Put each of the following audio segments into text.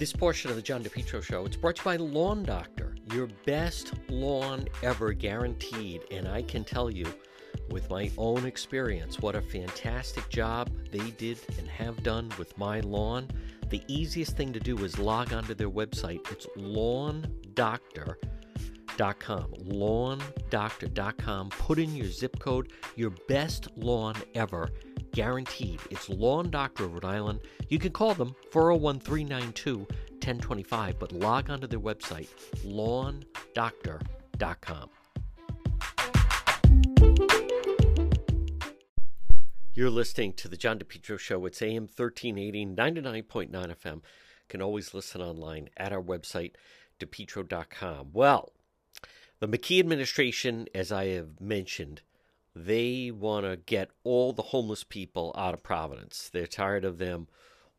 This portion of the John DePetro Show, it's brought to you by Lawn Doctor, your best lawn ever guaranteed. And I can tell you, with my own experience, what a fantastic job they did and have done with my lawn. The easiest thing to do is log onto their website. It's lawndoctor.com. Lawndoctor.com. Put in your zip code, your best lawn ever guaranteed. It's Lawn Doctor of Rhode Island. You can call them 401 392 1025, but log onto their website, lawndoctor.com. You're listening to the John DePetro Show. It's AM 1380, 99.9 FM. You can always listen online at our website, depetro.com. Well, the McKee administration, as I have mentioned, they want to get all the homeless people out of Providence. They're tired of them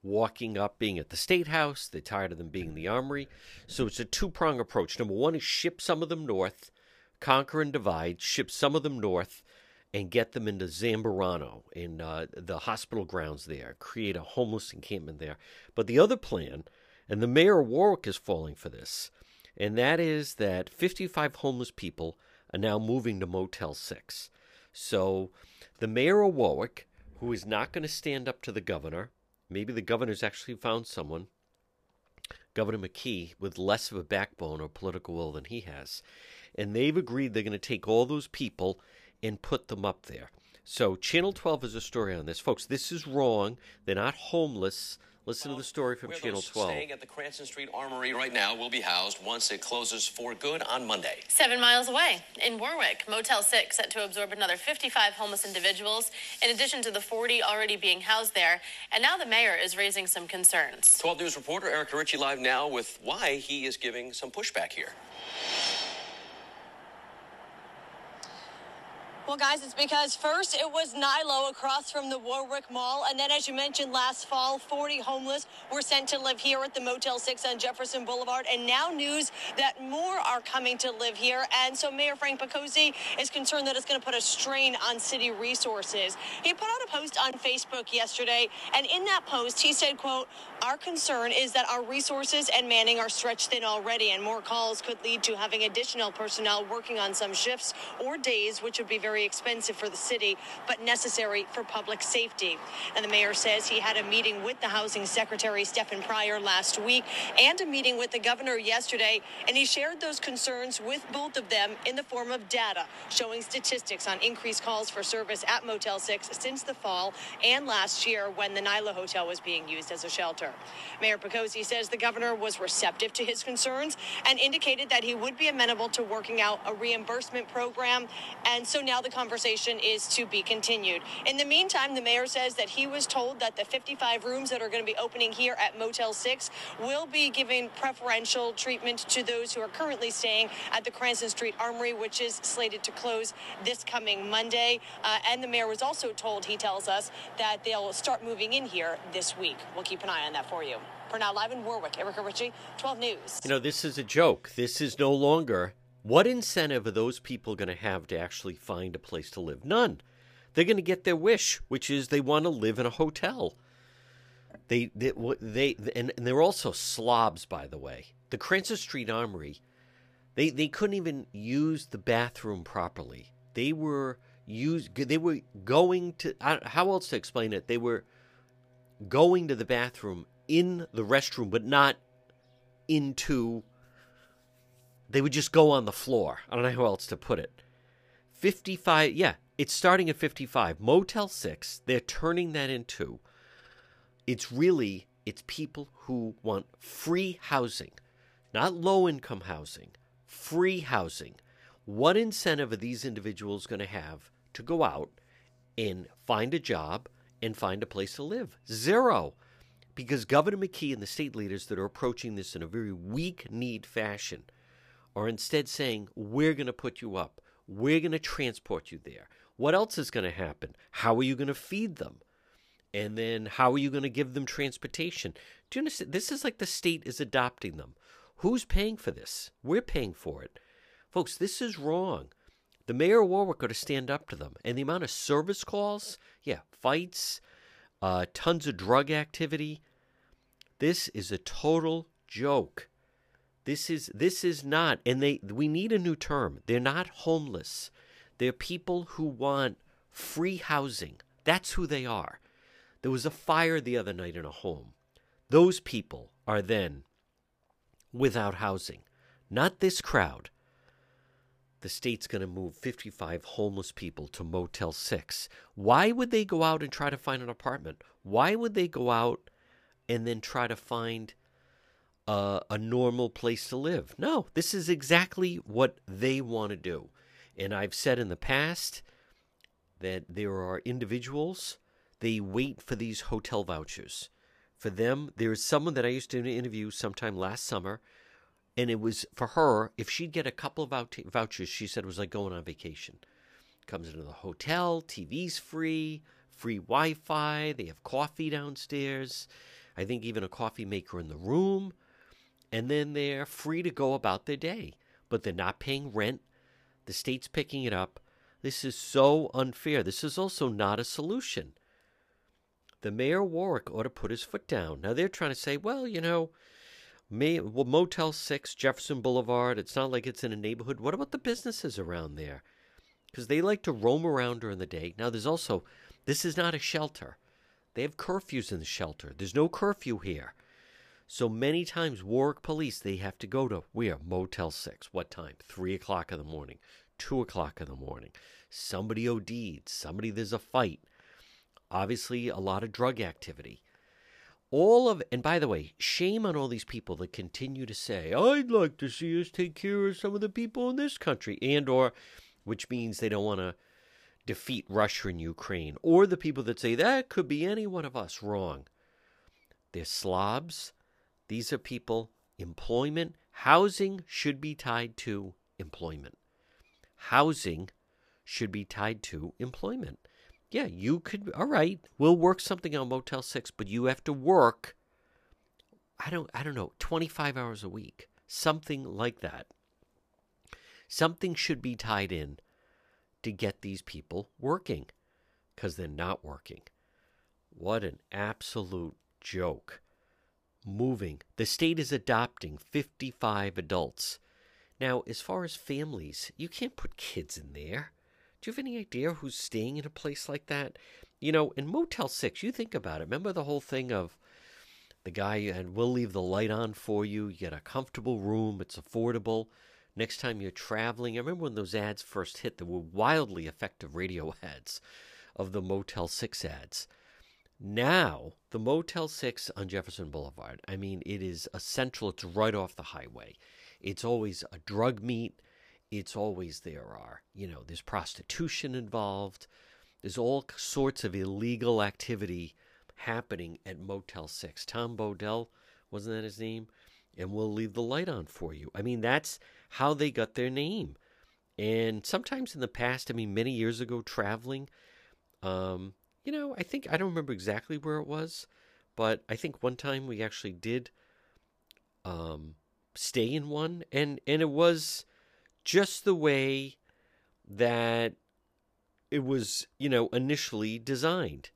walking up, being at the State House. They're tired of them being in the Armory. So it's a two prong approach. Number one is ship some of them north, conquer and divide, ship some of them north, and get them into Zambarano in uh, the hospital grounds there, create a homeless encampment there. But the other plan, and the mayor of Warwick is falling for this, and that is that 55 homeless people are now moving to Motel 6. So the mayor of Warwick, who is not going to stand up to the governor, maybe the governor's actually found someone, Governor McKee, with less of a backbone or political will than he has. And they've agreed they're going to take all those people and put them up there. So Channel 12 has a story on this. Folks, this is wrong. They're not homeless. Listen to the story from Channel 12. Staying at the Cranston Street Armory right now will be housed once it closes for good on Monday. Seven miles away in Warwick, Motel 6 set to absorb another 55 homeless individuals, in addition to the 40 already being housed there. And now the mayor is raising some concerns. 12 News reporter Erica Ritchie live now with why he is giving some pushback here. Well, guys, it's because first it was Nylo across from the Warwick Mall. And then, as you mentioned last fall, 40 homeless were sent to live here at the Motel 6 on Jefferson Boulevard. And now news that more are coming to live here. And so Mayor Frank Picozzi is concerned that it's going to put a strain on city resources. He put out a post on Facebook yesterday. And in that post, he said, quote, our concern is that our resources and manning are stretched thin already. And more calls could lead to having additional personnel working on some shifts or days, which would be very expensive for the city, but necessary for public safety. And the mayor says he had a meeting with the housing secretary, Stefan Pryor, last week and a meeting with the governor yesterday. And he shared those concerns with both of them in the form of data showing statistics on increased calls for service at Motel 6 since the fall and last year when the Nylo Hotel was being used as a shelter. Mayor Picozzi says the governor was receptive to his concerns and indicated that he would be amenable to working out a reimbursement program. And so now the conversation is to be continued. In the meantime, the mayor says that he was told that the 55 rooms that are going to be opening here at Motel 6 will be giving preferential treatment to those who are currently staying at the Cranston Street Armory, which is slated to close this coming Monday. Uh, and the mayor was also told, he tells us, that they'll start moving in here this week. We'll keep an eye on that for you. For now, live in Warwick, Erica Ritchie, 12 News. You know, this is a joke. This is no longer what incentive are those people going to have to actually find a place to live? None. They're going to get their wish, which is they want to live in a hotel. They, they, they and, and they're also slobs, by the way. The Cranston Street Armory, they, they couldn't even use the bathroom properly. They were use they were going to how else to explain it? They were going to the bathroom in the restroom, but not into they would just go on the floor. I don't know how else to put it. 55, yeah, it's starting at 55. Motel 6, they're turning that into it's really it's people who want free housing, not low income housing, free housing. What incentive are these individuals going to have to go out and find a job and find a place to live? Zero. Because Governor McKee and the state leaders that are approaching this in a very weak need fashion are instead saying, We're going to put you up. We're going to transport you there. What else is going to happen? How are you going to feed them? And then how are you going to give them transportation? Do you understand? This is like the state is adopting them. Who's paying for this? We're paying for it. Folks, this is wrong. The mayor of Warwick ought to stand up to them. And the amount of service calls, yeah, fights, uh, tons of drug activity. This is a total joke. This is this is not and they we need a new term. They're not homeless. They're people who want free housing. That's who they are. There was a fire the other night in a home. Those people are then without housing. Not this crowd. The state's going to move 55 homeless people to Motel 6. Why would they go out and try to find an apartment? Why would they go out and then try to find a, a normal place to live? No, this is exactly what they want to do. And I've said in the past that there are individuals, they wait for these hotel vouchers. For them, there is someone that I used to interview sometime last summer and it was for her if she'd get a couple of vouchers she said it was like going on vacation. Comes into the hotel tv's free free wi-fi they have coffee downstairs i think even a coffee maker in the room. And then they're free to go about their day but they're not paying rent. The state's picking it up. This is so unfair. This is also not a solution. The mayor warwick ought to put his foot down. Now they're trying to say well you know May, well, Motel 6, Jefferson Boulevard, it's not like it's in a neighborhood. What about the businesses around there? Because they like to roam around during the day. Now, there's also, this is not a shelter. They have curfews in the shelter. There's no curfew here. So many times, Warwick police, they have to go to where? Motel 6. What time? 3 o'clock in the morning, 2 o'clock in the morning. Somebody OD'd, somebody, there's a fight. Obviously, a lot of drug activity all of and by the way shame on all these people that continue to say i'd like to see us take care of some of the people in this country and or which means they don't want to defeat russia and ukraine or the people that say that could be any one of us wrong. They're slobs. These are people employment. Housing should be tied to employment. Housing should be tied to employment yeah, you could. All right, we'll work something on Motel Six, but you have to work. I don't. I don't know. Twenty five hours a week, something like that. Something should be tied in to get these people working, because they're not working. What an absolute joke! Moving. The state is adopting fifty five adults. Now, as far as families, you can't put kids in there. Do you have any idea who's staying in a place like that? You know, in Motel 6, you think about it. Remember the whole thing of the guy, and we'll leave the light on for you. You get a comfortable room, it's affordable. Next time you're traveling, I remember when those ads first hit, they were wildly effective radio ads of the Motel 6 ads. Now, the Motel 6 on Jefferson Boulevard, I mean, it is essential. It's right off the highway. It's always a drug meet it's always there are. You know, there's prostitution involved. There's all sorts of illegal activity happening at Motel 6. Tom Bodett, wasn't that his name? And we'll leave the light on for you. I mean, that's how they got their name. And sometimes in the past, I mean, many years ago, traveling, um, you know, I think, I don't remember exactly where it was, but I think one time we actually did um, stay in one. And, and it was just the way that it was, you know, initially designed,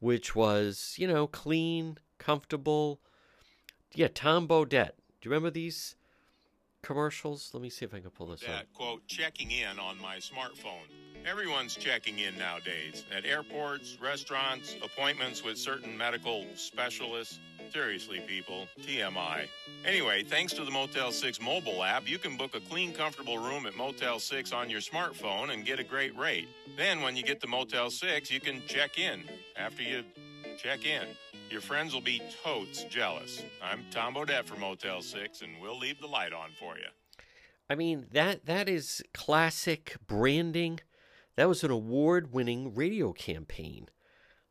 which was, you know, clean, comfortable. Yeah, Tom Bodett. Do you remember these commercials? Let me see if I can pull this that, up. Quote, checking in on my smartphone. Everyone's checking in nowadays at airports, restaurants, appointments with certain medical specialists. Seriously, people, TMI. Anyway, thanks to the Motel 6 mobile app, you can book a clean, comfortable room at Motel 6 on your smartphone and get a great rate. Then, when you get to Motel 6, you can check in after you check in. Your friends will be totes jealous. I'm Tom Bodett from Motel 6, and we'll leave the light on for you. I mean, that that is classic branding. That was an award-winning radio campaign.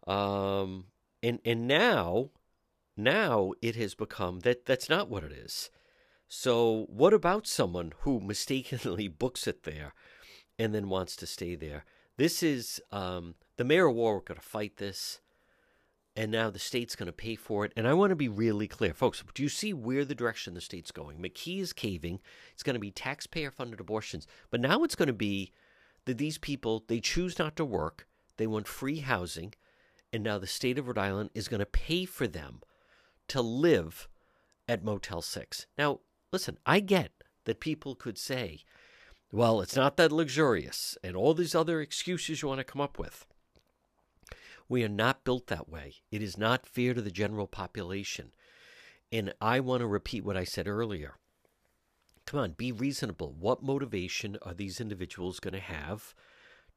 Um, and and now now it has become that that's not what it is. So, what about someone who mistakenly books it there and then wants to stay there? This is um, the mayor of Warwick going to fight this, and now the state's going to pay for it. And I want to be really clear, folks. Do you see where the direction the state's going? McKee is caving. It's going to be taxpayer-funded abortions, but now it's going to be that these people they choose not to work. They want free housing, and now the state of Rhode Island is going to pay for them to live at Motel 6. Now, listen, I get that people could say, well, it's not that luxurious, and all these other excuses you want to come up with. We are not built that way. It is not fair to the general population. And I want to repeat what I said earlier. Come on, be reasonable. What motivation are these individuals going to have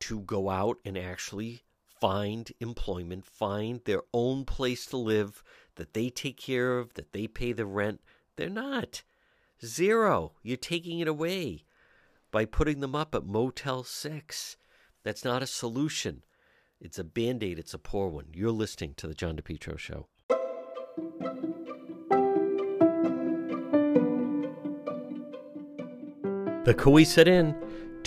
to go out and actually find employment, find their own place to live that they take care of, that they pay the rent? They're not. Zero. You're taking it away by putting them up at Motel 6. That's not a solution. It's a band aid, it's a poor one. You're listening to The John DePetro Show. The Cowesett Inn,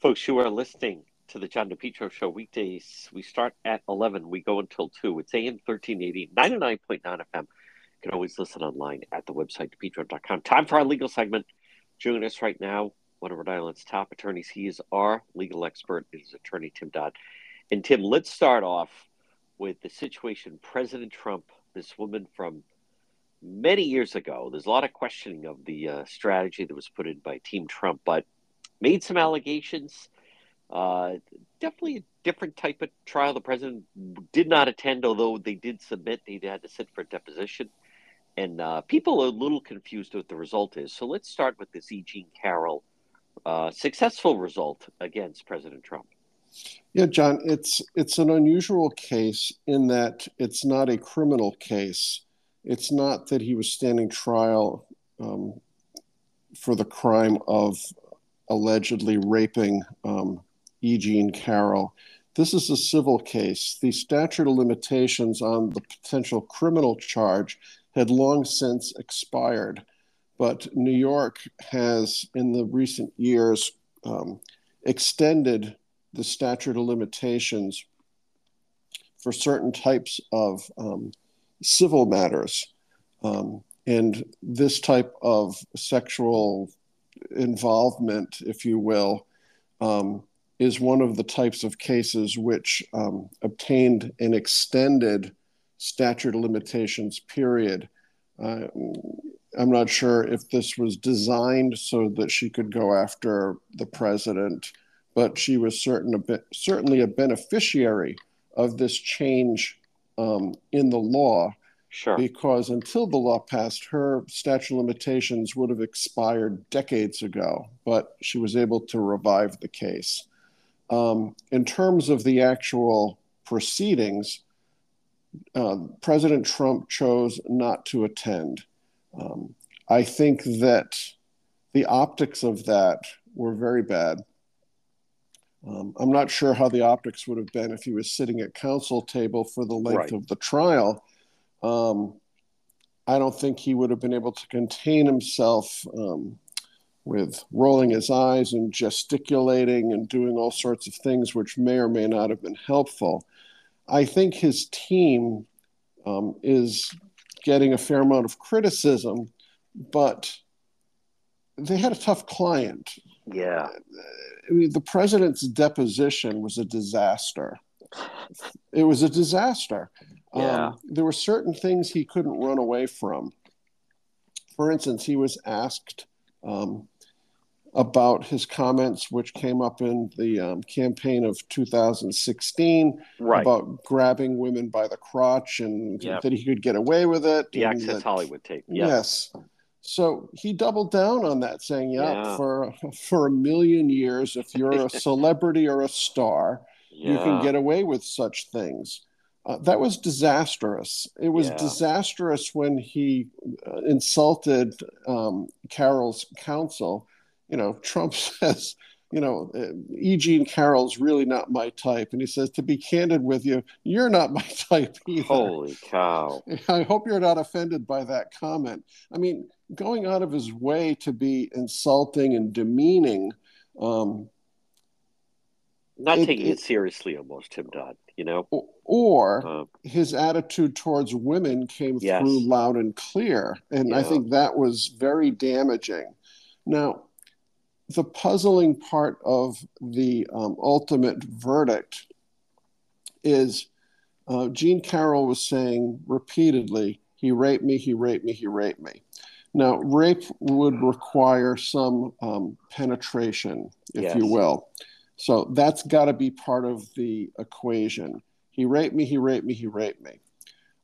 Folks, you are listening to the John DePetro Show weekdays. We start at 11. We go until 2. It's AM 1380, 99.9 FM. You can always listen online at the website, depetro.com. Time for our legal segment. Joining us right now, one of Rhode Island's top attorneys. He is our legal expert. He's attorney Tim Dodd. And Tim, let's start off with the situation President Trump, this woman from many years ago. There's a lot of questioning of the uh, strategy that was put in by Team Trump, but made some allegations. Uh, definitely a different type of trial. The president did not attend, although they did submit. They had to sit for a deposition. And uh, people are a little confused what the result is. So let's start with this E. Jean Carroll uh, successful result against President Trump. Yeah, John, it's it's an unusual case in that it's not a criminal case. It's not that he was standing trial um, for the crime of allegedly raping um, E. Jean Carroll. This is a civil case. The statute of limitations on the potential criminal charge had long since expired, but New York has, in the recent years, um, extended the statute of limitations for certain types of um, civil matters. Um, and this type of sexual involvement, if you will, um, is one of the types of cases which um, obtained an extended statute of limitations period. Uh, I'm not sure if this was designed so that she could go after the president, but she was certain a bit, certainly a beneficiary of this change um, in the law Sure. Because until the law passed, her statute of limitations would have expired decades ago, but she was able to revive the case. Um, in terms of the actual proceedings, uh, President Trump chose not to attend. Um, I think that the optics of that were very bad. Um, I'm not sure how the optics would have been if he was sitting at counsel table for the length Right. of the trial um, I don't think he would have been able to contain himself um, with rolling his eyes and gesticulating and doing all sorts of things which may or may not have been helpful. I think his team um, is getting a fair amount of criticism, but they had a tough client. Yeah. I mean, the president's deposition was a disaster. It was a disaster. Yeah. Um, there were certain things he couldn't run away from. For instance, he was asked um, about his comments, which came up in the um, campaign of 2016 Right. about grabbing women by the crotch and Yep. that he could get away with it. the Access that- Hollywood tape. Yeah. Yes. So he doubled down on that, saying, "Yeah, Yeah. for for a million years, if you're a celebrity or a star, you can get away with such things." Uh, that was disastrous. It was Yeah. disastrous when he uh, insulted um, Carroll's counsel. You know, Trump says you know, uh, E. Jean Carroll's really not my type. And he says, to be candid with you, you're not my type either. Holy cow. I hope you're not offended by that comment. I mean, going out of his way to be insulting and demeaning. Um, not it, taking it, it, seriously almost, Tim Dodd, you know? Or uh, his attitude towards women came yes. through loud and clear. And yeah. I think that was very damaging. Now, the puzzling part of the um, ultimate verdict is uh, Jean Carroll was saying repeatedly, he raped me, he raped me, he raped me. Now, rape would require some um, penetration, if yes. you will. So that's got to be part of the equation. He raped me, he raped me, he raped me.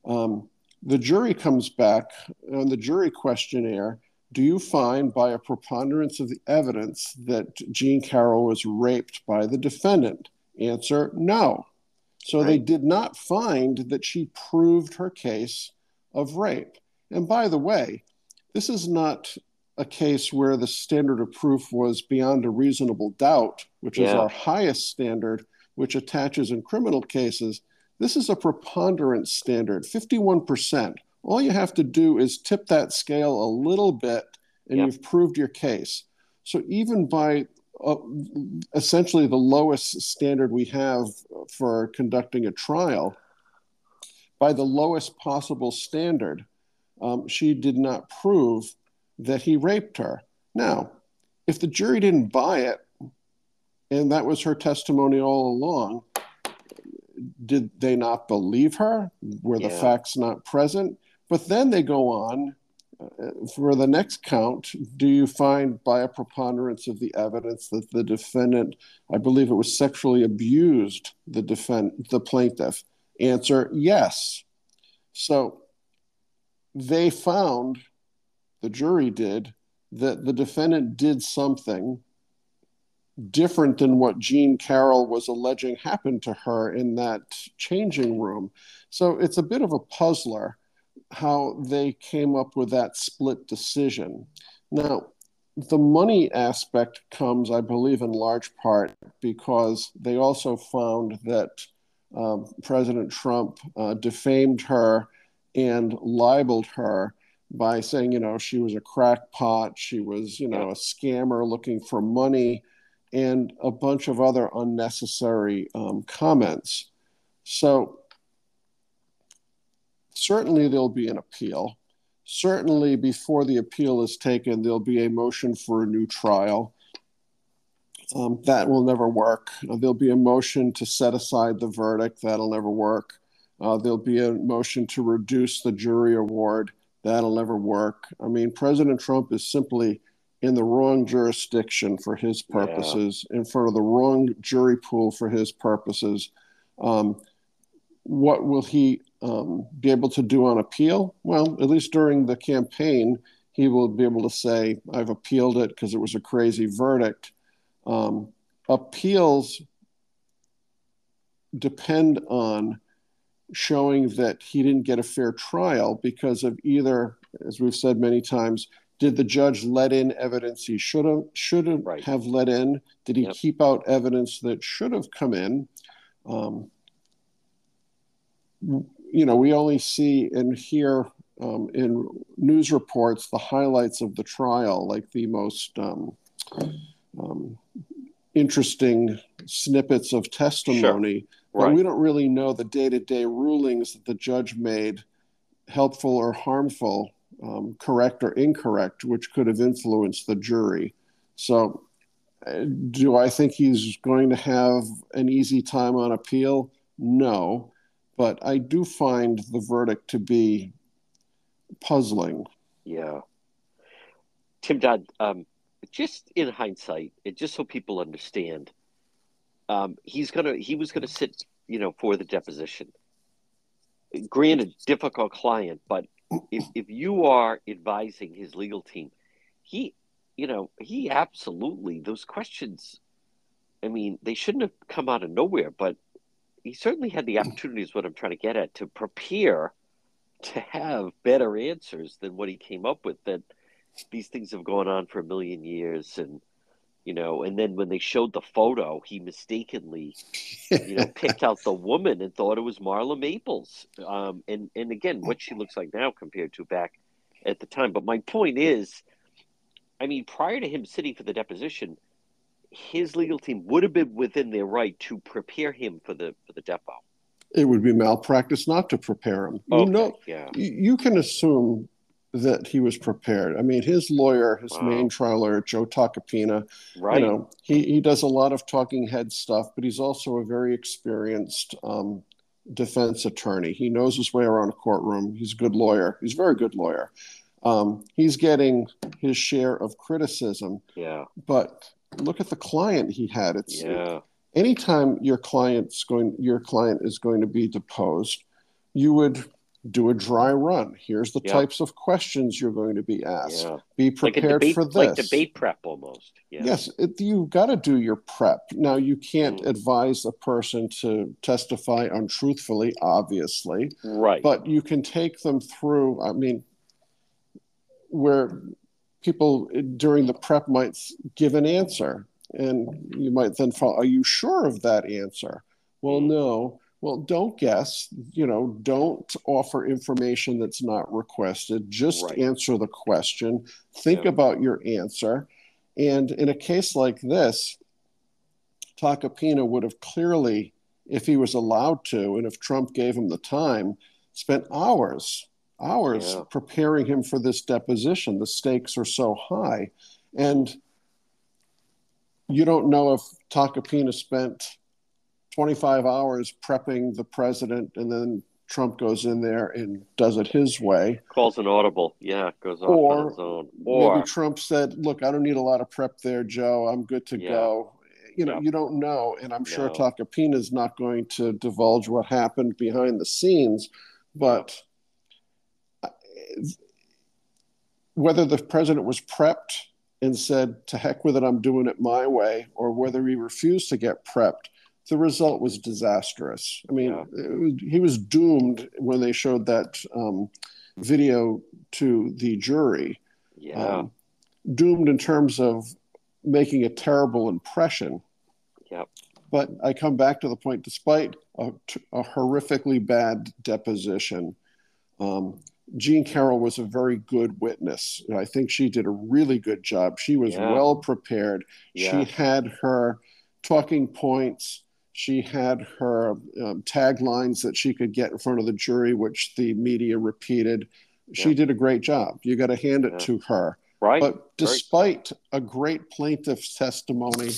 Um, the jury comes back on the jury questionnaire do you find by a preponderance of the evidence that Jean Carroll was raped by the defendant? Answer no. So right. they did not find that she proved her case of rape. And by the way, this is not a case where the standard of proof was beyond a reasonable doubt, which yeah. is our highest standard, which attaches in criminal cases. This is a preponderance standard, 51%. All you have to do is tip that scale a little bit and you've proved your case. So even by uh, essentially the lowest standard we have for conducting a trial, by the lowest possible standard, um, she did not prove that he raped her. Now, if the jury didn't buy it, and that was her testimony all along, did they not believe her? Were the facts not present? But then they go on uh, for the next count. Do you find by a preponderance of the evidence that the defendant, I believe it was sexually abused the defend the plaintiff? Answer: Yes. So they found, the jury did, that the defendant did something different than what Jean Carroll was alleging happened to her in that changing room. So it's a bit of a puzzler how they came up with that split decision. Now, the money aspect comes, I believe, in large part because they also found that uh, President Trump uh, defamed her and libeled her by saying, you know, she was a crackpot, she was, you know, a scammer looking for money, and a bunch of other unnecessary um, comments. So certainly there'll be an appeal. Certainly, before the appeal is taken, there'll be a motion for a new trial. Um, that will never work. Uh, there'll be a motion to set aside the verdict. That'll never work. Uh, there'll be a motion to reduce the jury award. That'll never work. I mean, President Trump is simply in the wrong jurisdiction for his purposes, yeah. in front of the wrong jury pool for his purposes. Um, what will he um, be able to do on appeal? Well, at least during the campaign, he will be able to say, I've appealed it because it was a crazy verdict. Um, appeals depend on showing that he didn't get a fair trial because of either, as we've said many times, did the judge let in evidence he should have should have, right. have let in? Did he yep. keep out evidence that should have come in? Um, you know, we only see and hear um, in news reports the highlights of the trial, like the most um, um, interesting snippets of testimony. Sure. But right. we don't really know the day to day rulings that the judge made, helpful or harmful, um, correct or incorrect, which could have influenced the jury. So, uh, do I think he's going to have an easy time on appeal? No but I do find the verdict to be puzzling. Yeah. Tim Dodd, um, just in hindsight, and just so people understand, um, he's gonna he was gonna sit, you know, for the deposition. Granted, difficult client, but if if you are advising his legal team, he, you know, he absolutely those questions. I mean, they shouldn't have come out of nowhere, but he certainly had the opportunities. What I'm trying to get at to prepare to have better answers than what he came up with. That these things have gone on for a million years, and you know. And then when they showed the photo, he mistakenly, you know, picked out the woman and thought it was Marla Maples. Um, and and again, what she looks like now compared to back at the time. But my point is, I mean, prior to him sitting for the deposition, his legal team would have been within their right to prepare him for the for the depo. It would be malpractice not to prepare him. Okay, you know, yeah. you can assume that he was prepared. I mean, his lawyer, his Wow. main trial lawyer, Joe Tacopina, Right. you know, he, he does a lot of talking head stuff, but he's also a very experienced um, defense attorney. He knows his way around a courtroom. He's a good lawyer. He's a very good lawyer. Um, he's getting his share of criticism, yeah. but look at the client he had. It's Yeah. anytime your client's going your client is going to be deposed you would do a dry run here's the Yeah. types of questions you're going to be asked Yeah. be Like prepared debate, for this like debate prep almost. Yeah. yes it, you've got to do your prep now you can't Mm. advise a person to testify untruthfully obviously Right. but you can take them through i mean where people during the prep might give an answer and you might then follow are you sure of that answer well Mm. no well don't guess you know don't offer information that's not requested just Right. answer the question think Yeah. about your answer and in a case like this tacopina would have clearly if he was allowed to and if trump gave him the time spent hours hours Yeah. preparing him for this deposition the stakes are so high and you don't know if tacopina spent 25 hours prepping the president and then trump goes in there and does it his way Calls an audible. Yeah. Goes off Or on its own. Or maybe trump said look i don't need a lot of prep there joe i'm good to Yeah. go you know you don't know and i'm sure No. tacopina is not going to divulge what happened behind the scenes but uh, whether the president was prepped and said to heck with it i'm doing it my way or whether he refused to get prepped the result was disastrous i mean was, he was doomed when they showed that um, video to the jury yeah. um, doomed in terms of making a terrible impression. Yep. But I come back to the point, despite a, a horrifically bad deposition, um, Jean Carroll was a very good witness. I think she did a really good job. She was Yeah. well prepared. Yeah. She had her talking points. She had her um, taglines that she could get in front of the jury, which the media repeated. She Yeah. did a great job. You got to hand it Yeah. to her. Right. But despite a great plaintiff's testimony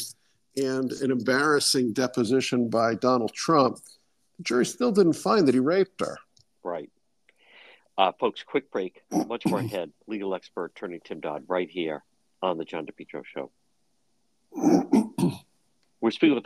and an embarrassing deposition by Donald Trump, the jury still didn't find that he raped her. Right. Uh, folks, quick break. Much more ahead. Legal expert attorney Tim Dodd right here on the John DePetro Show. We're speaking with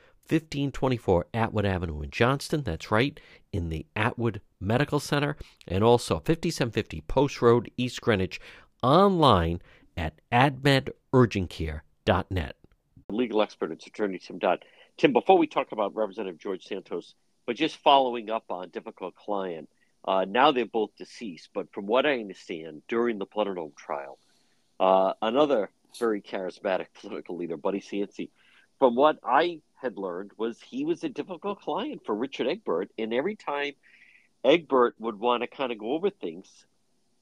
1524 Atwood Avenue in Johnston. That's right, in the Atwood Medical Center. And also 5750 Post Road, East Greenwich. Online at atmedurgentcare.net. legal expert. It's attorney Tim Dodd. Tim, before we talk about Representative George Santos, but just following up on difficult client, uh, now they're both deceased. But from what I understand, during the Plunder Dome trial, uh, another very charismatic political leader, Buddy Cianci, from what I had learned, was he was a difficult client for Richard Egbert, and every time Egbert would want to kind of go over things,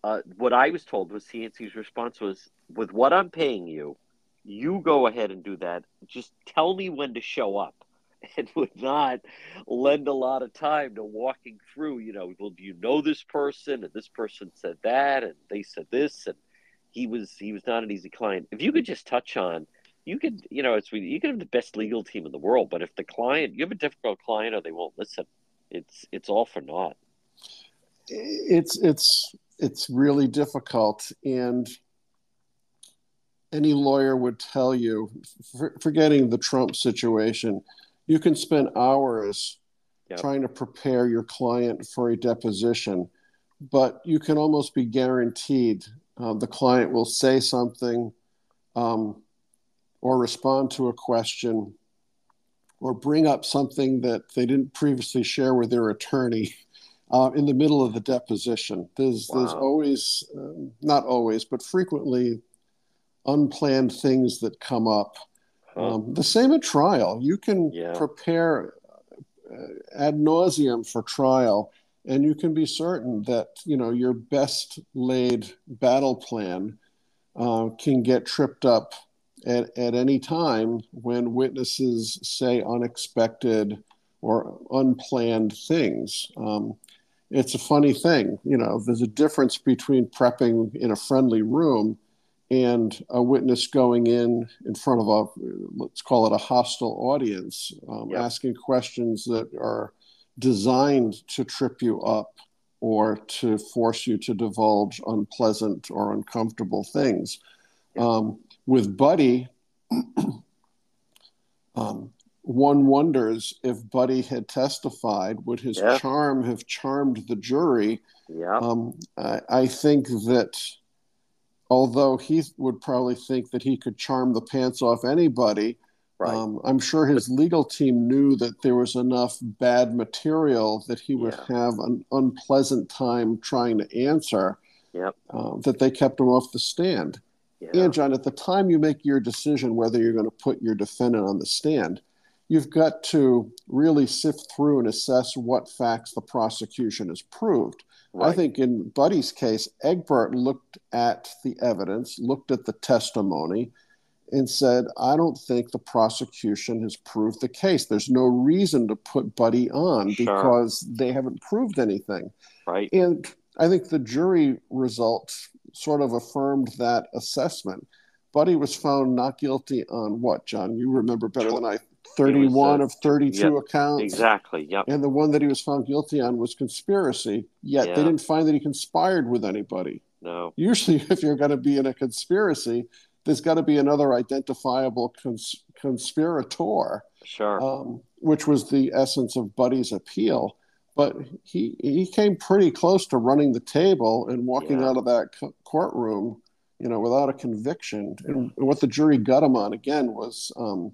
uh, what I was told was Cianci's response was, "With what I'm paying you, you go ahead and do that. Just tell me when to show up. And would not lend a lot of time to walking through, you know, well, do you know this person? And this person said that, and they said this, and he was he was not an easy client. If you could just touch on, you could, you know, it's you could have the best legal team in the world, but if the client, you have a difficult client, or they won't listen, it's it's all for naught. It's it's it's really difficult, and any lawyer would tell you, forgetting the Trump situation, you can spend hours yep. trying to prepare your client for a deposition, but you can almost be guaranteed uh, the client will say something um, or respond to a question or bring up something that they didn't previously share with their attorney. Uh, in the middle of the deposition, there's wow. there's always, um, not always, but frequently unplanned things that come up. Huh. Um, the same at trial. You can yeah. prepare uh, ad nauseum for trial, and you can be certain that you know your best laid battle plan uh, can get tripped up at, at any time when witnesses say unexpected or unplanned things. Um, it's a funny thing, you know. There's a difference between prepping in a friendly room and a witness going in in front of a let's call it a hostile audience um, asking questions that are designed to trip you up or to force you to divulge unpleasant or uncomfortable things um, with buddy um, one wonders if buddy had testified would his yep. charm have charmed the jury yeah um, I, I think that although he would probably think that he could charm the pants off anybody. Right. Um, I'm sure his legal team knew that there was enough bad material that he would yeah. have an unpleasant time trying to answer. Yep. Uh, that they kept him off the stand. Yeah. And John, at the time you make your decision whether you're going to put your defendant on the stand, you've got to really sift through and assess what facts the prosecution has proved. Right. I think in Buddy's case, Egbert looked at the evidence, looked at the testimony, and said, I don't think the prosecution has proved the case. There's no reason to put Buddy on sure. because they haven't proved anything. Right. And I think the jury results sort of affirmed that assessment. Buddy was found not guilty on what, John? You remember better than I 31 was, uh, of 32 yep, accounts. Exactly. Yep. And the one that he was found guilty on was conspiracy. Yet yeah. they didn't find that he conspired with anybody. No. Usually, if you're going to be in a conspiracy, there's got to be another identifiable cons- conspirator. Sure. Um, which was the essence of Buddy's appeal. But he he came pretty close to running the table and walking yeah. out of that co- courtroom, you know, without a conviction. And what the jury got him on again was um,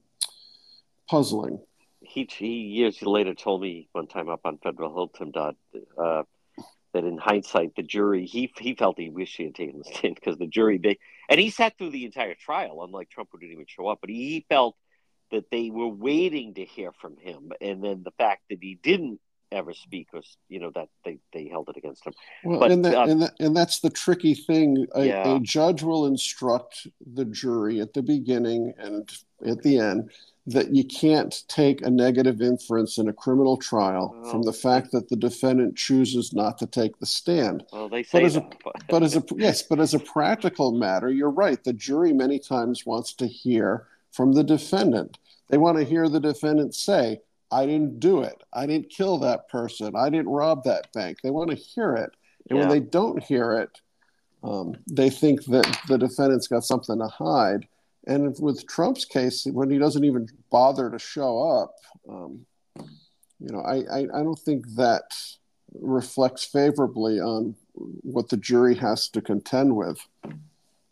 puzzling. He, he years later told me one time up on Federal Hilton dot uh, that in hindsight the jury he he felt he wished he had taken the stand because the jury they and he sat through the entire trial unlike Trump who didn't even show up but he felt that they were waiting to hear from him and then the fact that he didn't ever speak was you know that they, they held it against him well but, and, that, uh, and, that, and that's the tricky thing a, yeah. a judge will instruct the jury at the beginning and at the end that you can't take a negative inference in a criminal trial well, from the fact that the defendant chooses not to take the stand. Well, they say but as that, a, but as a yes, but as a practical matter, you're right. The jury many times wants to hear from the defendant. They want to hear the defendant say, "I didn't do it. I didn't kill that person. I didn't rob that bank." They want to hear it, and yeah. when they don't hear it, um, they think that the defendant's got something to hide and with Trump's case, when he doesn't even bother to show up, um, you know, I, I, I don't think that reflects favorably on what the jury has to contend with.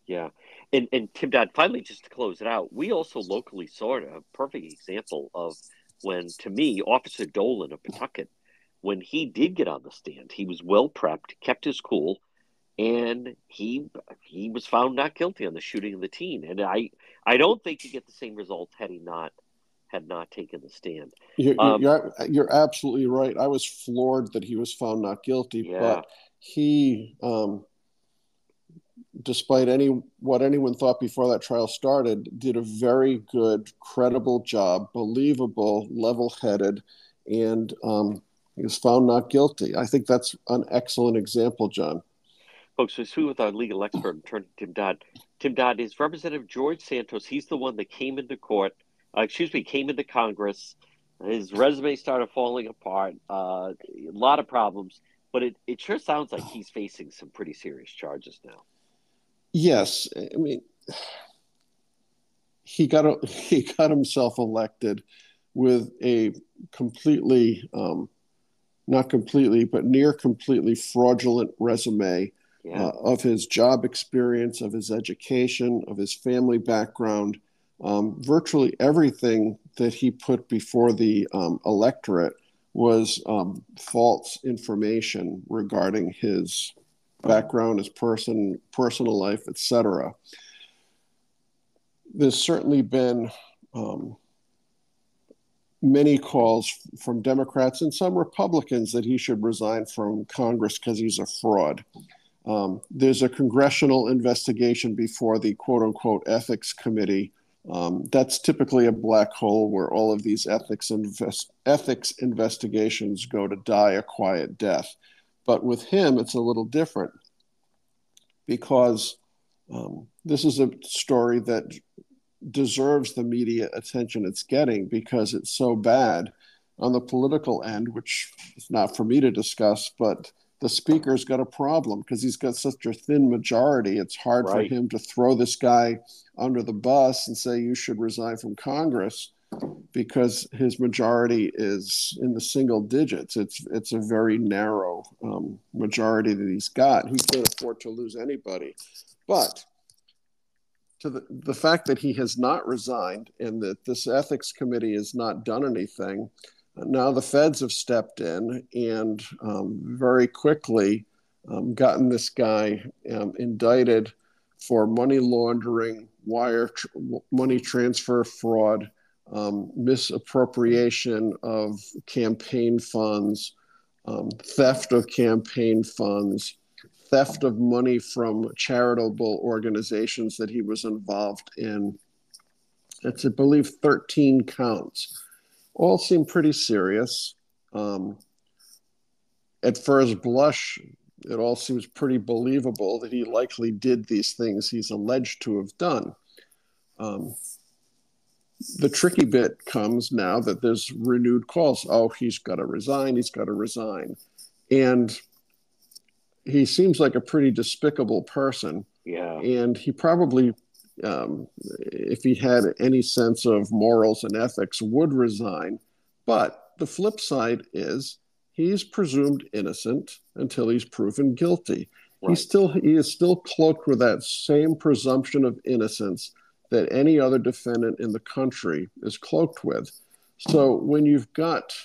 Yeah. And, and Tim Dodd, finally, just to close it out, we also locally saw a perfect example of when, to me, Officer Dolan of Pawtucket, when he did get on the stand, he was well prepped, kept his cool, and he he was found not guilty on the shooting of the teen. And I I don't think you get the same results had he not had not taken the stand. You're, um, you're, you're absolutely right. I was floored that he was found not guilty, yeah. but he um, despite any what anyone thought before that trial started, did a very good, credible job, believable, level-headed, and um, he was found not guilty. I think that's an excellent example, John. Folks, we're speaking with our legal expert, attorney Tim Dodd. Tim Dodd is Representative George Santos. He's the one that came into court, uh, excuse me, came into Congress. His resume started falling apart. Uh, a lot of problems, but it, it sure sounds like he's facing some pretty serious charges now. Yes, I mean, he got a, he got himself elected with a completely, um, not completely, but near completely fraudulent resume yeah. uh, of his job experience, of his education, of his family background. Um, virtually everything that he put before the um, electorate was um, false information regarding his background, his person, personal life, etc. There's certainly been um, many calls from Democrats and some Republicans that he should resign from Congress because he's a fraud. Um, there's a congressional investigation before the quote unquote ethics committee. Um, that's typically a black hole where all of these ethics, invest- ethics investigations go to die a quiet death. But with him, it's a little different because um, this is a story that deserves the media attention it's getting because it's so bad on the political end, which is not for me to discuss, but the speaker's got a problem because he's got such a thin majority. It's hard right. for him to throw this guy under the bus and say you should resign from Congress because his majority is in the single digits. It's it's a very narrow um, majority that he's got. He can't afford to lose anybody. But to the, the fact that he has not resigned and that this ethics committee has not done anything, now the feds have stepped in and um, very quickly um, gotten this guy um, indicted for money laundering, wire tr- money transfer fraud, um, misappropriation of campaign funds, um, theft of campaign funds, theft of money from charitable organizations that he was involved in. It's, I believe, 13 counts. All seem pretty serious. Um, at first blush, it all seems pretty believable that he likely did these things he's alleged to have done. Um, the tricky bit comes now that there's renewed calls. Oh, he's got to resign. He's got to resign. And he seems like a pretty despicable person. Yeah. And he probably, um, if he had any sense of morals and ethics, would resign. But the flip side is he's presumed innocent until he's proven guilty. Right. He still he is still cloaked with that same presumption of innocence that any other defendant in the country is cloaked with. So when you've got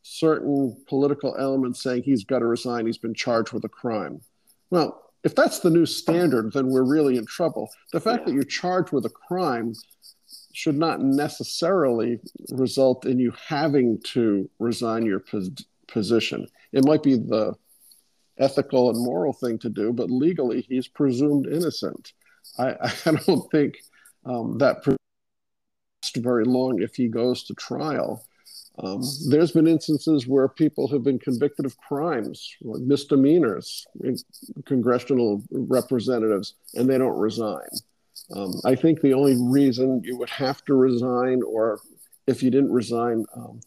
certain political elements saying he's got to resign, he's been charged with a crime. Well, if that's the new standard, then we're really in trouble. The fact yeah. that you're charged with a crime should not necessarily result in you having to resign your pos- position. It might be the ethical and moral thing to do, but legally he's presumed innocent. I, I don't think um, that very long if he goes to trial. Um, there's been instances where people have been convicted of crimes, like misdemeanors, congressional representatives, and they don't resign. Um, I think the only reason you would have to resign, or if you didn't resign, um,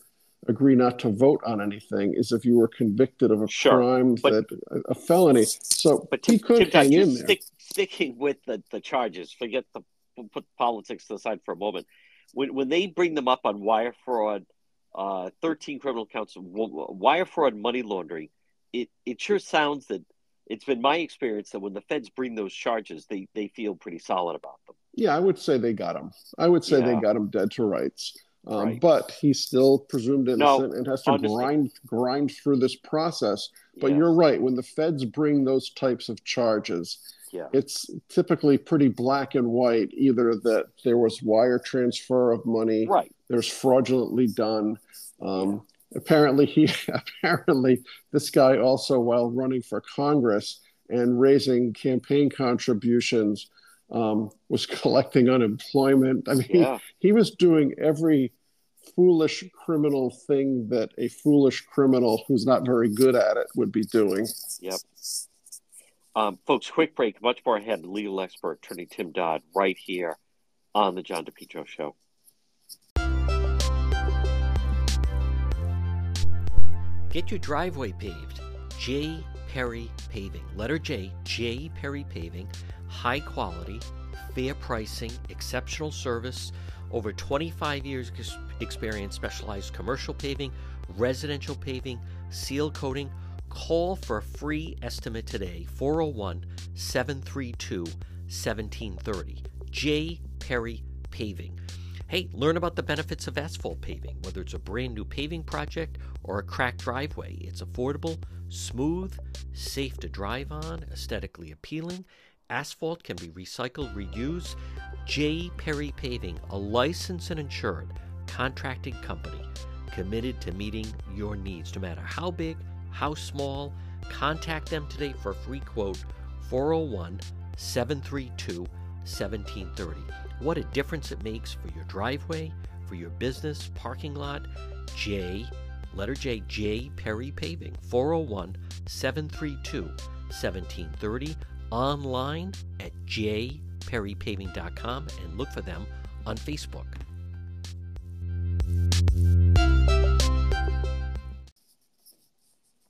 agree not to vote on anything, is if you were convicted of a sure, crime but, that a felony. So but he could hang in there. Stick, sticking with the, the charges, forget the put politics to the side for a moment. When when they bring them up on wire fraud, uh, thirteen criminal counts, of wire fraud, money laundering, it it sure sounds that it's been my experience that when the feds bring those charges, they they feel pretty solid about them. Yeah, I would say they got him. I would say yeah. they got him dead to rights. Um, right. But he's still presumed innocent no, and has to grind grind through this process. But you're right. When the feds bring those types of charges, yeah. it's typically pretty black and white. Either that there was wire transfer of money, right? There's fraudulently done. Um, yeah. Apparently, he apparently this guy also, while running for Congress, and raising campaign contributions, um, was collecting unemployment. I mean, yeah. he, he was doing every foolish criminal thing that a foolish criminal who's not very good at it would be doing. Yep. Um, folks, quick break. Much more ahead. Legal expert attorney Tim Dodd right here on the John DePetro Show. Get your driveway paved. J. Perry Paving. Letter J. J. Perry Paving. High quality, fair pricing, exceptional service. Over 25 years experience, specialized commercial paving, residential paving, seal coating Call for a free estimate today, 401 732 1730. J. Perry Paving. Hey, learn about the benefits of asphalt paving, whether it's a brand new paving project or a cracked driveway. It's affordable, smooth, safe to drive on, aesthetically appealing. Asphalt can be recycled, reused. J. Perry Paving, a licensed and insured contracting company committed to meeting your needs, no matter how big how small? Contact them today for a free quote 401 732 1730. What a difference it makes for your driveway, for your business, parking lot. J, letter J, J Perry Paving, 401 732 1730. Online at jperrypaving.com and look for them on Facebook.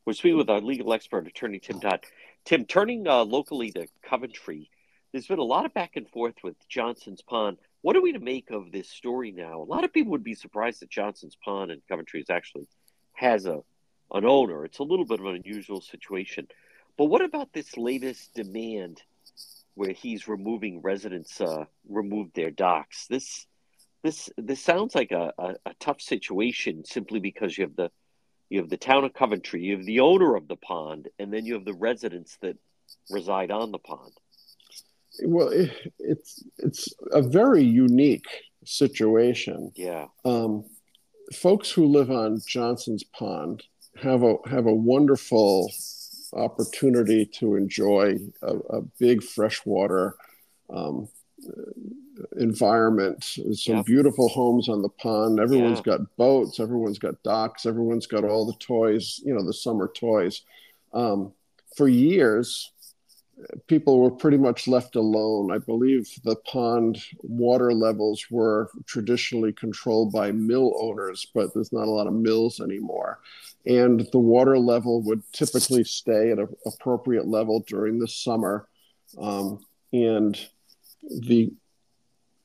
We're speaking with our legal expert, attorney Tim Dodd. Tim, turning uh, locally to Coventry, there's been a lot of back and forth with Johnson's Pond. What are we to make of this story now? A lot of people would be surprised that Johnson's Pond in Coventry is actually has a an owner. It's a little bit of an unusual situation. But what about this latest demand where he's removing residents uh, remove their docks? This this this sounds like a, a, a tough situation simply because you have the you have the town of Coventry, you have the owner of the pond, and then you have the residents that reside on the pond. Well, it, it's it's a very unique situation. Yeah. Um, folks who live on Johnson's Pond have a have a wonderful opportunity to enjoy a, a big freshwater um, environment. Some yep. beautiful homes on the pond. Everyone's yeah. got boats. Everyone's got docks. Everyone's got all the toys. You know, the summer toys. Um, for years, people were pretty much left alone. I believe the pond water levels were traditionally controlled by mill owners, but there's not a lot of mills anymore. And the water level would typically stay at an appropriate level during the summer. Um, and the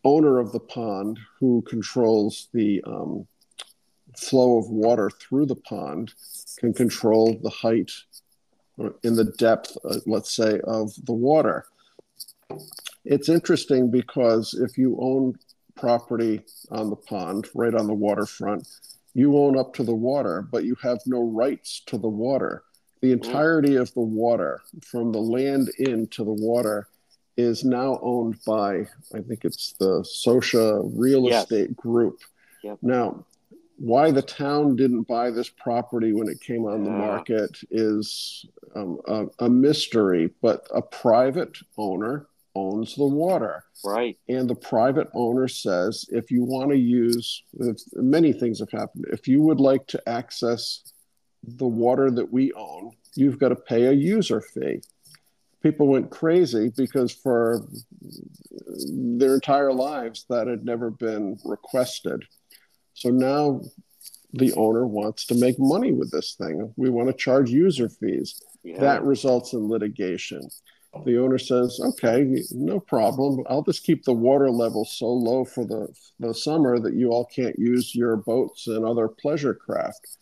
owner of the pond who controls the um, flow of water through the pond can control the height in the depth, uh, let's say, of the water. It's interesting because if you own property on the pond, right on the waterfront, you own up to the water, but you have no rights to the water. The entirety of the water, from the land in to the water, is now owned by, I think it's the Scotia Real yes. Estate Group. Yep. Now, why the town didn't buy this property when it came on the market is um, a, a, mystery, but a private owner owns the water. Right. And the private owner says if you want to use, many things have happened. If you would like to access the water that we own, you've got to pay a user fee people went crazy because for their entire lives that had never been requested. So now the owner wants to make money with this thing. We want to charge user fees. Yeah. That results in litigation. Oh. The owner says, okay, no problem. I'll just keep the water level so low for the, the summer that you all can't use your boats and other pleasure craft.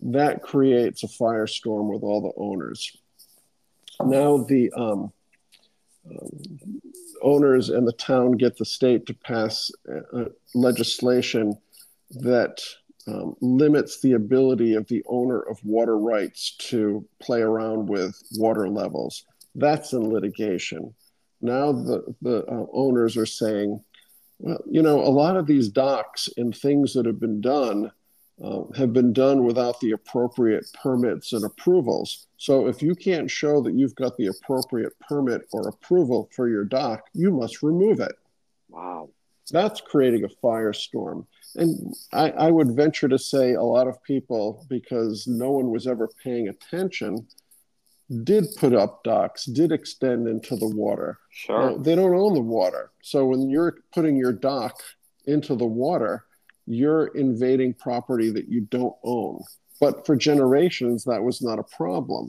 That creates a firestorm with all the owners now the um, um, owners and the town get the state to pass uh, legislation that um, limits the ability of the owner of water rights to play around with water levels. That's in litigation. Now the, the uh, owners are saying, well, you know, a lot of these docks and things that have been done uh, have been done without the appropriate permits and approvals. So if you can't show that you've got the appropriate permit or approval for your dock, you must remove it. Wow. That's creating a firestorm. And I, I would venture to say a lot of people, because no one was ever paying attention, did put up docks, did extend into the water. Sure. they don't own the water. So when you're putting your dock into the water, you're invading property that you don't own. But for generations, that was not a problem.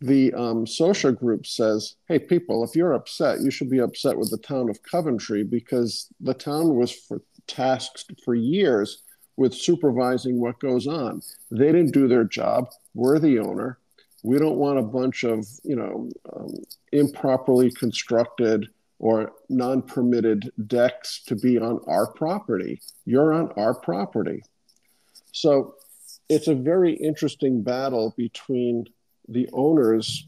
The um, social group says, hey, people, if you're upset, you should be upset with the town of Coventry because the town was for, tasked for years with supervising what goes on. They didn't do their job. We're the owner. We don't want a bunch of, you know, um, improperly constructed or non permitted decks to be on our property. You're on our property. So it's a very interesting battle between the owners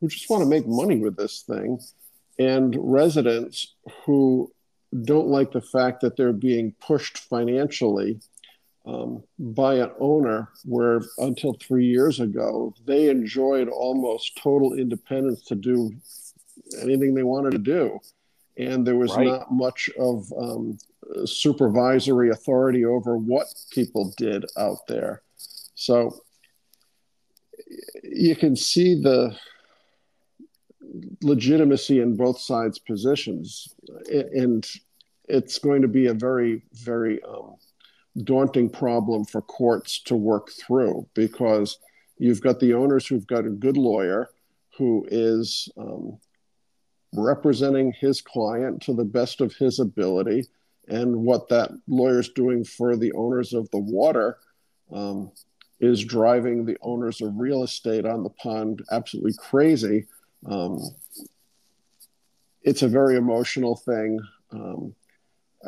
who just want to make money with this thing and residents who don't like the fact that they're being pushed financially um, by an owner where until three years ago they enjoyed almost total independence to do anything they wanted to do. And there was right. not much of um, supervisory authority over what people did out there. So you can see the legitimacy in both sides' positions. And it's going to be a very, very um, daunting problem for courts to work through because you've got the owners who've got a good lawyer who is um, representing his client to the best of his ability. And what that lawyer's doing for the owners of the water um, is driving the owners of real estate on the pond absolutely crazy. Um, it's a very emotional thing. Um,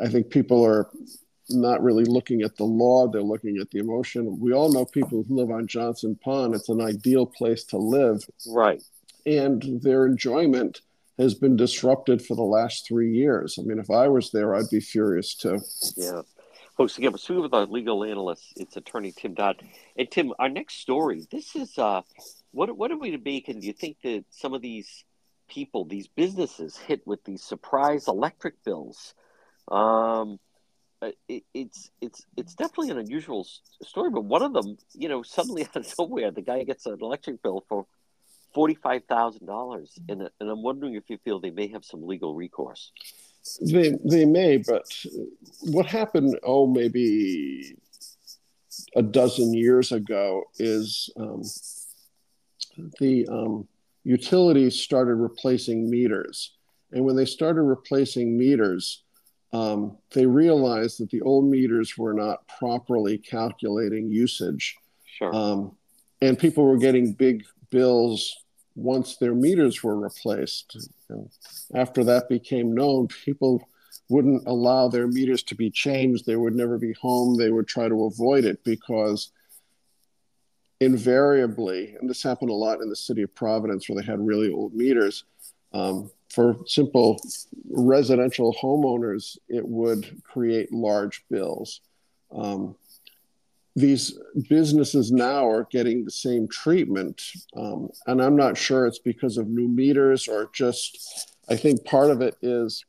I think people are not really looking at the law, they're looking at the emotion. We all know people who live on Johnson Pond, it's an ideal place to live. Right. And their enjoyment has been disrupted for the last three years. I mean, if I was there, I'd be furious too. Yeah. Folks, again, we're speaking with our legal analyst. It's attorney Tim Dodd. And Tim, our next story, this is uh, what, what are we to make? And do you think that some of these people, these businesses hit with these surprise electric bills? Um, it, it's it's it's definitely an unusual story, but one of them, you know, suddenly out of nowhere, the guy gets an electric bill for forty five thousand dollars, and and I'm wondering if you feel they may have some legal recourse. They they may, but what happened? Oh, maybe a dozen years ago is um, the um, utilities started replacing meters, and when they started replacing meters um, they realized that the old meters were not properly calculating usage. Sure. Um, and people were getting big bills once their meters were replaced. after that became known, people wouldn't allow their meters to be changed. They would never be home. They would try to avoid it because invariably, and this happened a lot in the city of Providence where they had really old meters, um, for simple residential homeowners, it would create large bills. Um, these businesses now are getting the same treatment. Um, and I'm not sure it's because of new meters or just, I think part of it is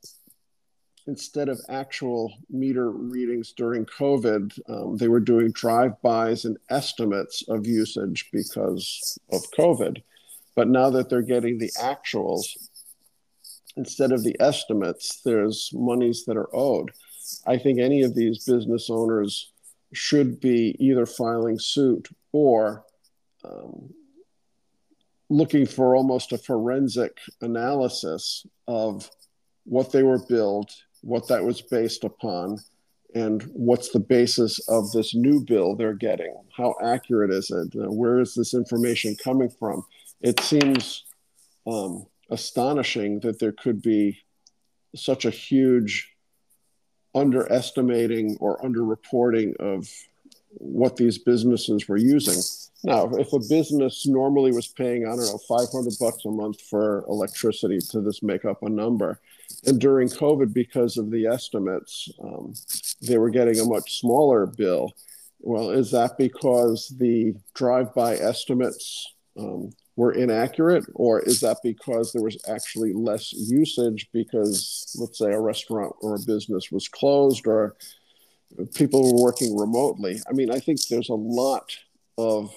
instead of actual meter readings during COVID, um, they were doing drive-bys and estimates of usage because of COVID. But now that they're getting the actuals, instead of the estimates, there's monies that are owed. I think any of these business owners should be either filing suit or um, looking for almost a forensic analysis of what they were billed, what that was based upon, and what's the basis of this new bill they're getting? How accurate is it? where is this information coming from? It seems um, astonishing that there could be such a huge underestimating or underreporting of what these businesses were using. Now, if a business normally was paying, I don't know, 500 bucks a month for electricity to just make up a number, and during COVID, because of the estimates, um, they were getting a much smaller bill. Well, is that because the drive-by estimates um, were inaccurate, or is that because there was actually less usage because, let's say, a restaurant or a business was closed, or people were working remotely? I mean, I think there's a lot of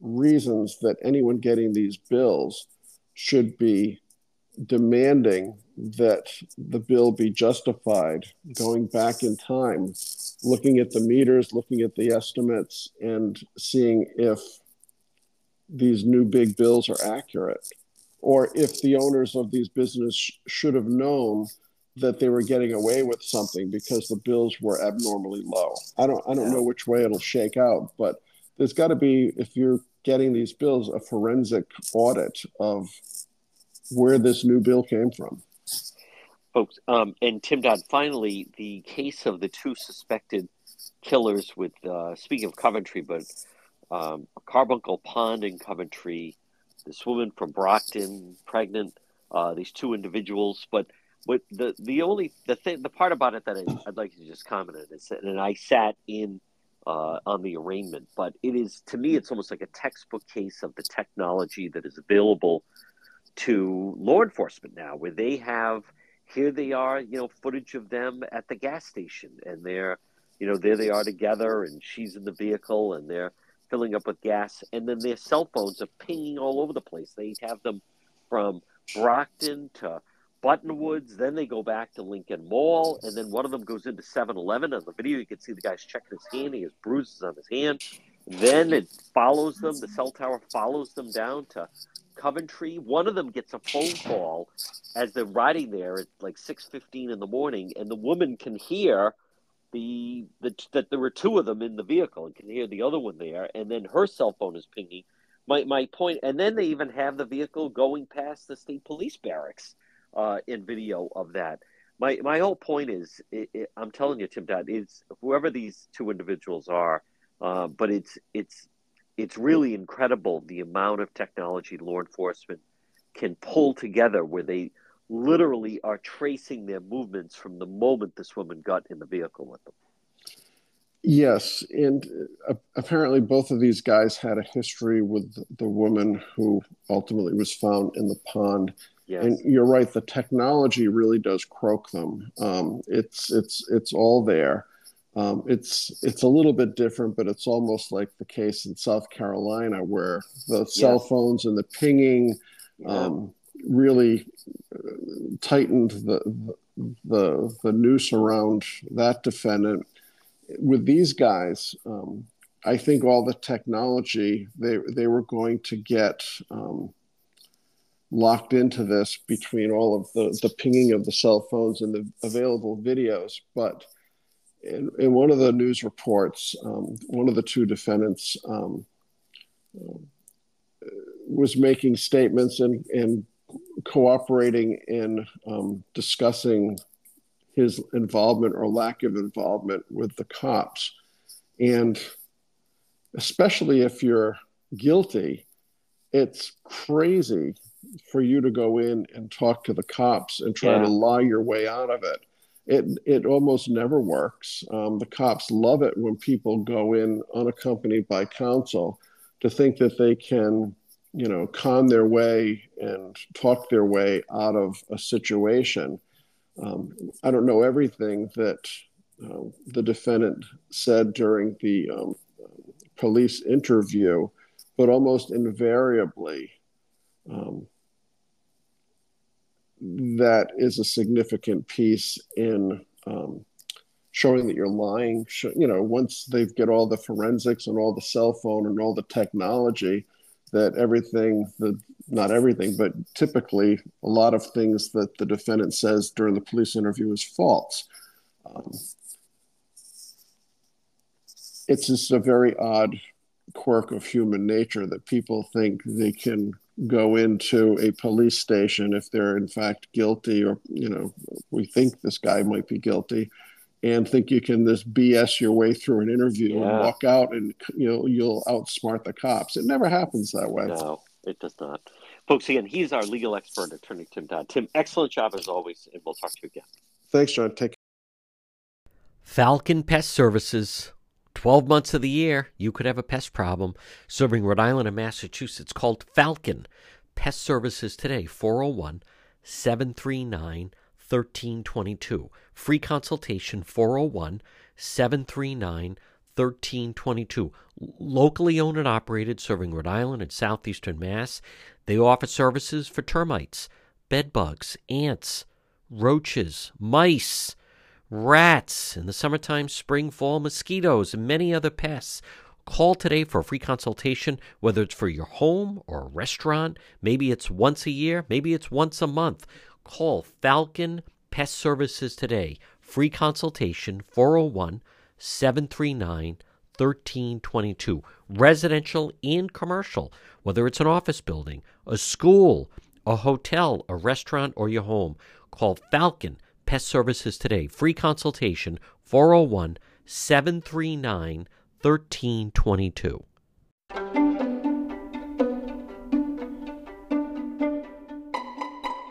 reasons that anyone getting these bills should be demanding that the bill be justified, going back in time, looking at the meters, looking at the estimates, and seeing if these new big bills are accurate, or if the owners of these businesses should have known that they were getting away with something because the bills were abnormally low. I don't I don't know which way it'll shake out, but there's got to be if you're getting these bills a forensic audit of where this new bill came from. Folks, um, and Tim Dodd, finally, the case of the two suspected killers with, uh, speaking of Coventry, but um, Carbuncle Pond in Coventry, this woman from Brockton, pregnant, uh, these two individuals. But what the the only the thing the part about it that I, would like to just comment on is, that and I sat in uh, on the arraignment, but it is to me it's almost like a textbook case of the technology that is available to law enforcement now, where they have here they are, you know, footage of them at the gas station, and they're, you know, there they are together, and she's in the vehicle, and they're filling up with gas, and then their cell phones are pinging all over the place. They have them from Brockton to Buttonwoods, then they go back to Lincoln Mall, and then one of them goes into 7 Eleven. On the video, you can see the guy's checking his hand, he has bruises on his hand. Then it follows them, the cell tower follows them down to Coventry. One of them gets a phone call as they're riding there at like 6.15 in the morning, and the woman can hear the, the that there were two of them in the vehicle and can hear the other one there, and then her cell phone is pinging. My, my point, and then they even have the vehicle going past the state police barracks uh, in video of that. My my whole point is, it, it, I'm telling you, Tim Dodd, is whoever these two individuals are, uh, but it's it's it's really incredible the amount of technology law enforcement can pull together where they literally are tracing their movements from the moment this woman got in the vehicle with them. Yes, and uh, apparently both of these guys had a history with the woman who ultimately was found in the pond. Yes. And you're right, the technology really does croak them. Um, it's it's it's all there. Um, it's it's a little bit different, but it's almost like the case in South Carolina where the cell yes. phones and the pinging yeah. um, really uh, tightened the, the the noose around that defendant. With these guys, um, I think all the technology they they were going to get um, locked into this between all of the the pinging of the cell phones and the available videos, but in, in one of the news reports, um, one of the two defendants um, was making statements and, and cooperating in um, discussing his involvement or lack of involvement with the cops. And especially if you're guilty, it's crazy for you to go in and talk to the cops and try yeah. to lie your way out of it it it almost never works. Um, the cops love it when people go in unaccompanied by counsel to think that they can, you know, con their way and talk their way out of a situation. Um, I don't know everything that uh, the defendant said during the um, police interview, but almost invariably. Um, that is a significant piece in um, showing that you're lying. You know, once they get all the forensics and all the cell phone and all the technology, that everything, the not everything, but typically a lot of things that the defendant says during the police interview is false. Um, it's just a very odd quirk of human nature that people think they can go into a police station if they're in fact guilty or you know we think this guy might be guilty and think you can this bs your way through an interview yeah. and walk out and you know you'll outsmart the cops it never happens that way no it does not folks again he's our legal expert attorney tim dodd tim excellent job as always and we'll talk to you again thanks john take care. falcon pest services 12 months of the year, you could have a pest problem. Serving Rhode Island and Massachusetts called Falcon. Pest Services today, 401 739 1322. Free consultation, 401 739 1322. Locally owned and operated, serving Rhode Island and southeastern Mass. They offer services for termites, bed bugs, ants, roaches, mice rats, in the summertime, spring, fall, mosquitoes, and many other pests. Call today for a free consultation, whether it's for your home or a restaurant. Maybe it's once a year, maybe it's once a month. Call Falcon Pest Services today. Free consultation 401 739 1322. Residential and commercial, whether it's an office building, a school, a hotel, a restaurant, or your home. Call Falcon Pest Services today. Free consultation 401 739 1322.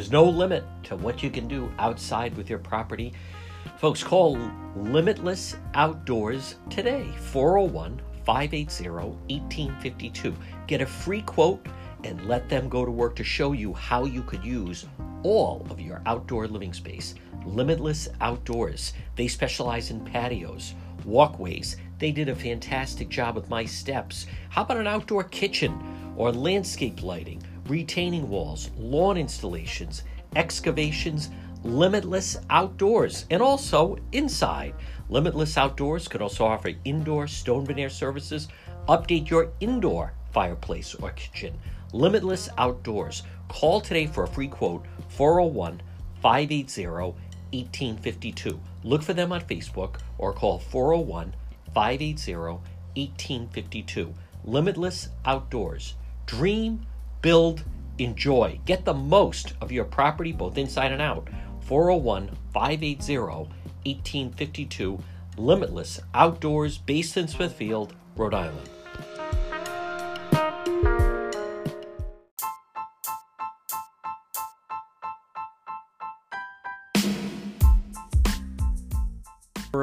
There's no limit to what you can do outside with your property. Folks, call Limitless Outdoors today, 401 580 1852. Get a free quote and let them go to work to show you how you could use all of your outdoor living space. Limitless Outdoors. They specialize in patios, walkways. They did a fantastic job with my steps. How about an outdoor kitchen or landscape lighting, retaining walls, lawn installations, excavations? Limitless Outdoors, and also inside. Limitless Outdoors could also offer indoor stone veneer services. Update your indoor fireplace or kitchen. Limitless Outdoors. Call today for a free quote 401 580 1852. Look for them on Facebook or call 401 580 1852. Limitless Outdoors. Dream, build, enjoy. Get the most of your property both inside and out. 401 580 1852. Limitless Outdoors, based in Smithfield, Rhode Island.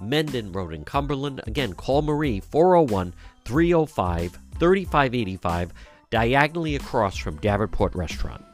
Mendon Road in Cumberland. Again, call Marie 401 305 3585, diagonally across from Davenport Restaurant.